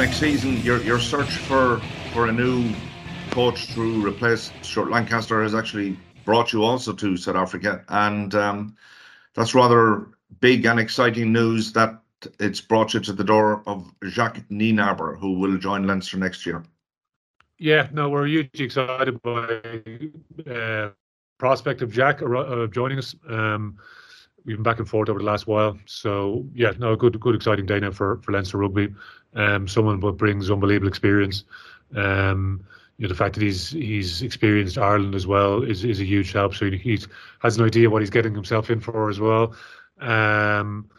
next season. Your your search for for a new coach to replace Stuart Lancaster has actually brought you also to South Africa, and um, that's rather big and exciting news that it's brought you to the door of Jacques Nienaber, who will join Leinster next year. Yeah, no, we're hugely excited by uh, prospect of Jack uh, joining us. Um, we've been back and forth over the last while, so yeah, no, good, good, exciting day now for for Leinster rugby. Um, someone who brings unbelievable experience. Um, you know, the fact that he's he's experienced Ireland as well is is a huge help. So he, has an idea what he's getting himself in for as well. Um,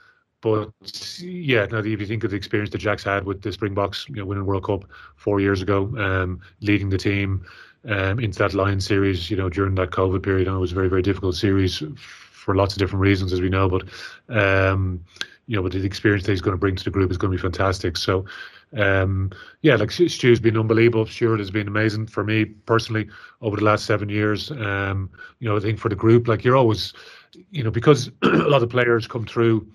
but yeah, now if you think of the experience that Jack's had with the Springboks, you know, winning World Cup four years ago, um, leading the team um, into that Lion series, you know, during that COVID period, and it was a very, very difficult series for lots of different reasons, as we know. But um, you know, but the experience that he's going to bring to the group is going to be fantastic. So, um, yeah, like Stu's been unbelievable. Stuart has been amazing for me personally over the last seven years. Um, you know, I think for the group, like you're always, you know, because a lot of players come through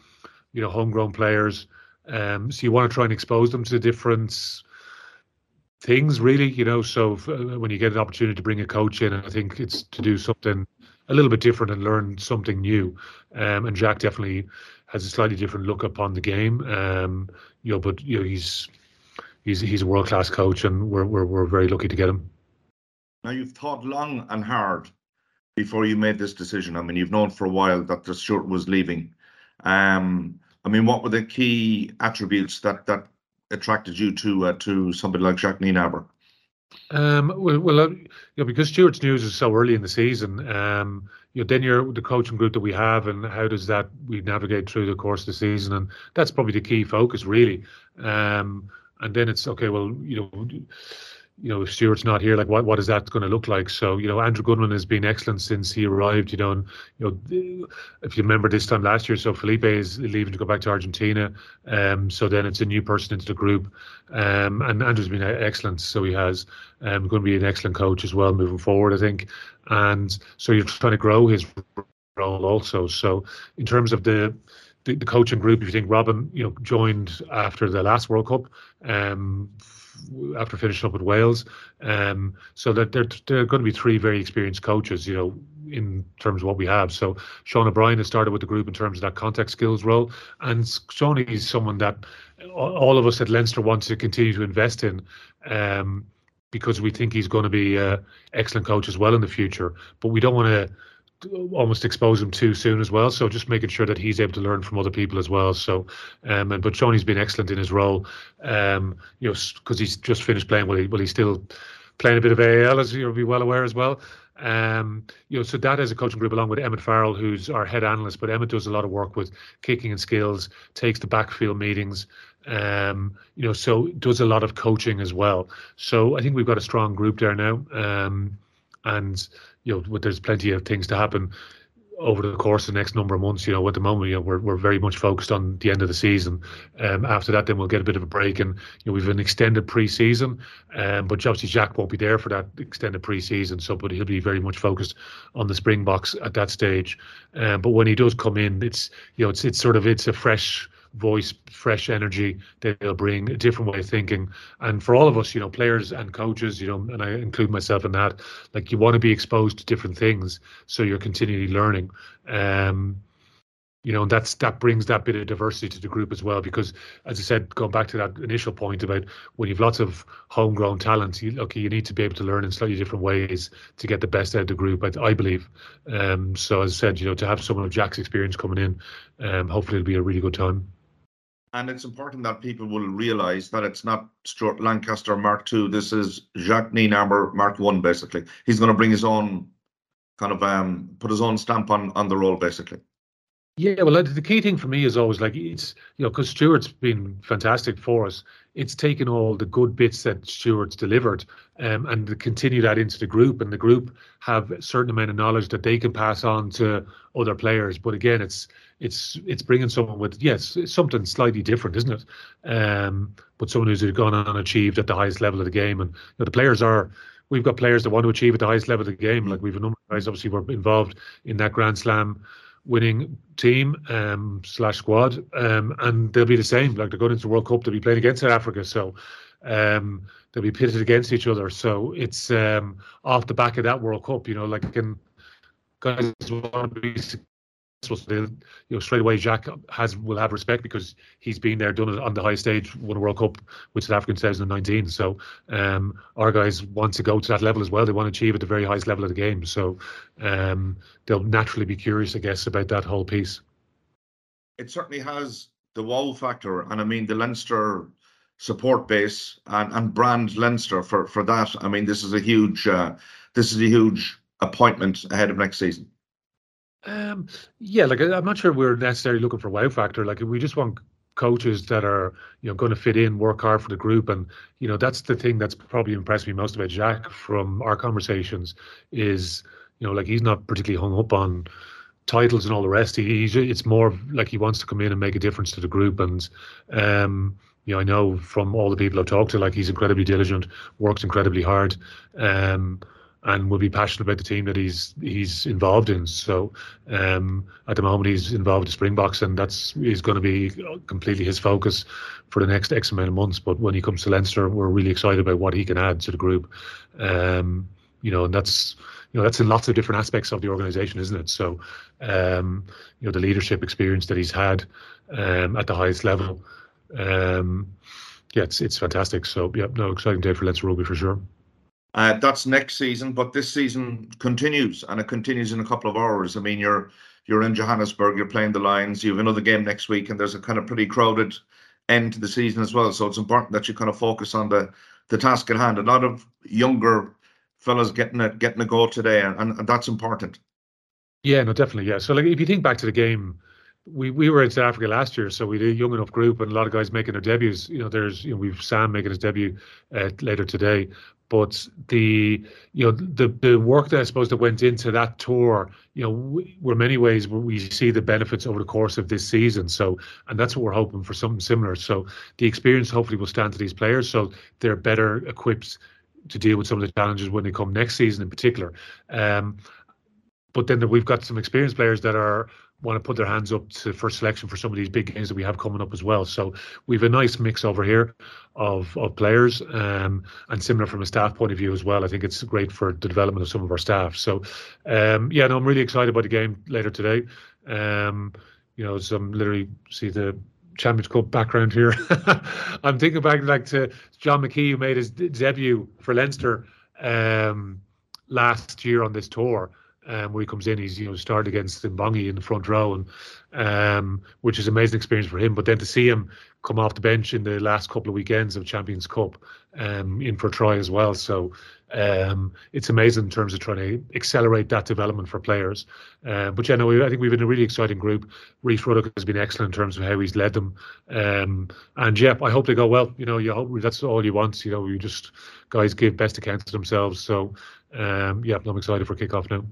you know, homegrown players. Um, so you want to try and expose them to different things, really. You know, so if, uh, when you get an opportunity to bring a coach in, I think it's to do something a little bit different and learn something new. Um, and Jack definitely has a slightly different look upon the game. Um, you know, but you know, he's he's he's a world class coach, and we're we're we're very lucky to get him. Now you've thought long and hard before you made this decision. I mean, you've known for a while that the Stuart was leaving. Um, I mean, what were the key attributes that that attracted you to uh, to somebody like Jacques Nienaber? Um, well, well, uh, you know, because Stuart's news is so early in the season, um, you know, then you're the coaching group that we have, and how does that we navigate through the course of the season, and that's probably the key focus, really. Um, and then it's okay. Well, you know you know, if Stuart's not here, like what what is that going to look like? So, you know, Andrew Goodman has been excellent since he arrived. You know, and you know, if you remember this time last year, so Felipe is leaving to go back to Argentina. Um, so then it's a new person into the group, um, and Andrew's been excellent. So he has um, going to be an excellent coach as well moving forward, I think. And so you're trying to grow his role also. So in terms of the the, the coaching group, if you think Robin, you know, joined after the last World Cup, um, after finishing up with Wales. Um, so that there, there are going to be three very experienced coaches, you know, in terms of what we have. So Sean O'Brien has started with the group in terms of that contact skills role, and Sean is someone that all of us at Leinster want to continue to invest in. Um, because we think he's going to be an excellent coach as well in the future, but we don't want to almost expose him too soon as well. So just making sure that he's able to learn from other people as well. So, um, and but Shoney's been excellent in his role, um, you know, because he's just finished playing. Well, he, well, he's still playing a bit of AAL, as you'll be well aware as well. Um, you know, so that is a coaching group, along with Emmet Farrell, who's our head analyst, but Emmet does a lot of work with kicking and skills, takes the backfield meetings, um, you know, so does a lot of coaching as well. So I think we've got a strong group there now. Um, and you know, there's plenty of things to happen over the course of the next number of months. You know, at the moment, you know, we're we're very much focused on the end of the season. Um, after that, then we'll get a bit of a break, and you know, we've an extended pre-season. Um, but obviously, Jack won't be there for that extended pre-season, so but he'll be very much focused on the Springboks at that stage. Um, but when he does come in, it's you know, it's it's sort of it's a fresh voice, fresh energy they'll bring, a different way of thinking. And for all of us, you know, players and coaches, you know, and I include myself in that, like you want to be exposed to different things so you're continually learning. Um, you know, and that's that brings that bit of diversity to the group as well. Because, as I said, going back to that initial point about when you've lots of homegrown talent, you, okay, you need to be able to learn in slightly different ways to get the best out of the group. I, I believe. Um, so, as I said, you know, to have someone of Jack's experience coming in, um, hopefully, it'll be a really good time. And it's important that people will realise that it's not Stuart Lancaster Mark II. This is Jacques Nienaber Mark One. Basically, he's going to bring his own kind of um, put his own stamp on on the role. Basically. Yeah, well, the key thing for me is always like it's you know because Stuart's been fantastic for us. It's taken all the good bits that Stuart's delivered, um, and to continue that into the group, and the group have a certain amount of knowledge that they can pass on to other players. But again, it's it's it's bringing someone with yes something slightly different, isn't it? Um, but someone who's gone on and achieved at the highest level of the game, and you know, the players are. We've got players that want to achieve at the highest level of the game. Like we've a number of guys obviously were involved in that Grand Slam winning team um, slash squad, um, and they'll be the same. Like they're going into the World Cup, they'll be playing against South Africa, so um, they'll be pitted against each other. So it's um, off the back of that World Cup, you know, like can guys want to be so you know, straight away, Jacques has will have respect because he's been there, done it on the high stage, won a World Cup with South Africa in 2019. So um, our guys want to go to that level as well. They want to achieve at the very highest level of the game. So um, they'll naturally be curious, I guess, about that whole piece. It certainly has the wow factor, and I mean the Leinster support base and, and brand Leinster for for that. I mean, this is a huge uh, this is a huge appointment ahead of next season. Um, yeah, like I'm not sure we're necessarily looking for wow factor. Like we just want coaches that are you know going to fit in, work hard for the group, and you know that's the thing that's probably impressed me most about Jack from our conversations is you know like he's not particularly hung up on titles and all the rest. He, it's more like he wants to come in and make a difference to the group, and um, you know I know from all the people I've talked to, like he's incredibly diligent, works incredibly hard. Um, and will be passionate about the team that he's he's involved in. So um, at the moment he's involved in Springboks, and that's is going to be completely his focus for the next X amount of months. But when he comes to Leinster, we're really excited about what he can add to the group. Um, you know, and that's you know that's in lots of different aspects of the organisation, isn't it? So um, you know the leadership experience that he's had um, at the highest level. Um, yeah, it's it's fantastic. So yeah, no exciting day for Leinster Rugby for sure. Uh, that's next season, but this season continues, and it continues in a couple of hours. I mean, you're you're in Johannesburg, you're playing the Lions, you have another game next week, and there's a kind of pretty crowded end to the season as well. So it's important that you kind of focus on the the task at hand. A lot of younger fellas getting a getting a go today, and, and that's important. Yeah, no, definitely. Yeah. So like if you think back to the game we we were in South Africa last year, so we did a young enough group and a lot of guys making their debuts. You know, there's you know we've Sam making his debut uh, later today, but the you know the the work that I suppose that went into that tour, you know, we, were many ways we see the benefits over the course of this season. So, and that's what we're hoping for something similar. So the experience hopefully will stand to these players, so they're better equipped to deal with some of the challenges when they come next season in particular. Um, but then we've got some experienced players that are want to put their hands up to first selection for some of these big games that we have coming up as well. So we've a nice mix over here of of players, um, and similar from a staff point of view as well. I think it's great for the development of some of our staff. So um, yeah, no, I'm really excited about the game later today. Um, you know, some literally see the Champions Cup background here. I'm thinking back like to John McKee who made his debut for Leinster um, last year on this tour um, where he comes in. He's you know started against Mbongi in the front row, and um, which is an amazing experience for him. But then to see him come off the bench in the last couple of weekends of Champions Cup, um, in for try as well. So um, it's amazing in terms of trying to accelerate that development for players. Uh, but yeah, no, I think we've been a really exciting group. Rhys Ruddock has been excellent in terms of how he's led them. Um, and yeah, I hope they go well. You know, you hope that's all you want. You know, you just guys give best accounts of themselves. So um, yeah, I'm excited for kickoff now.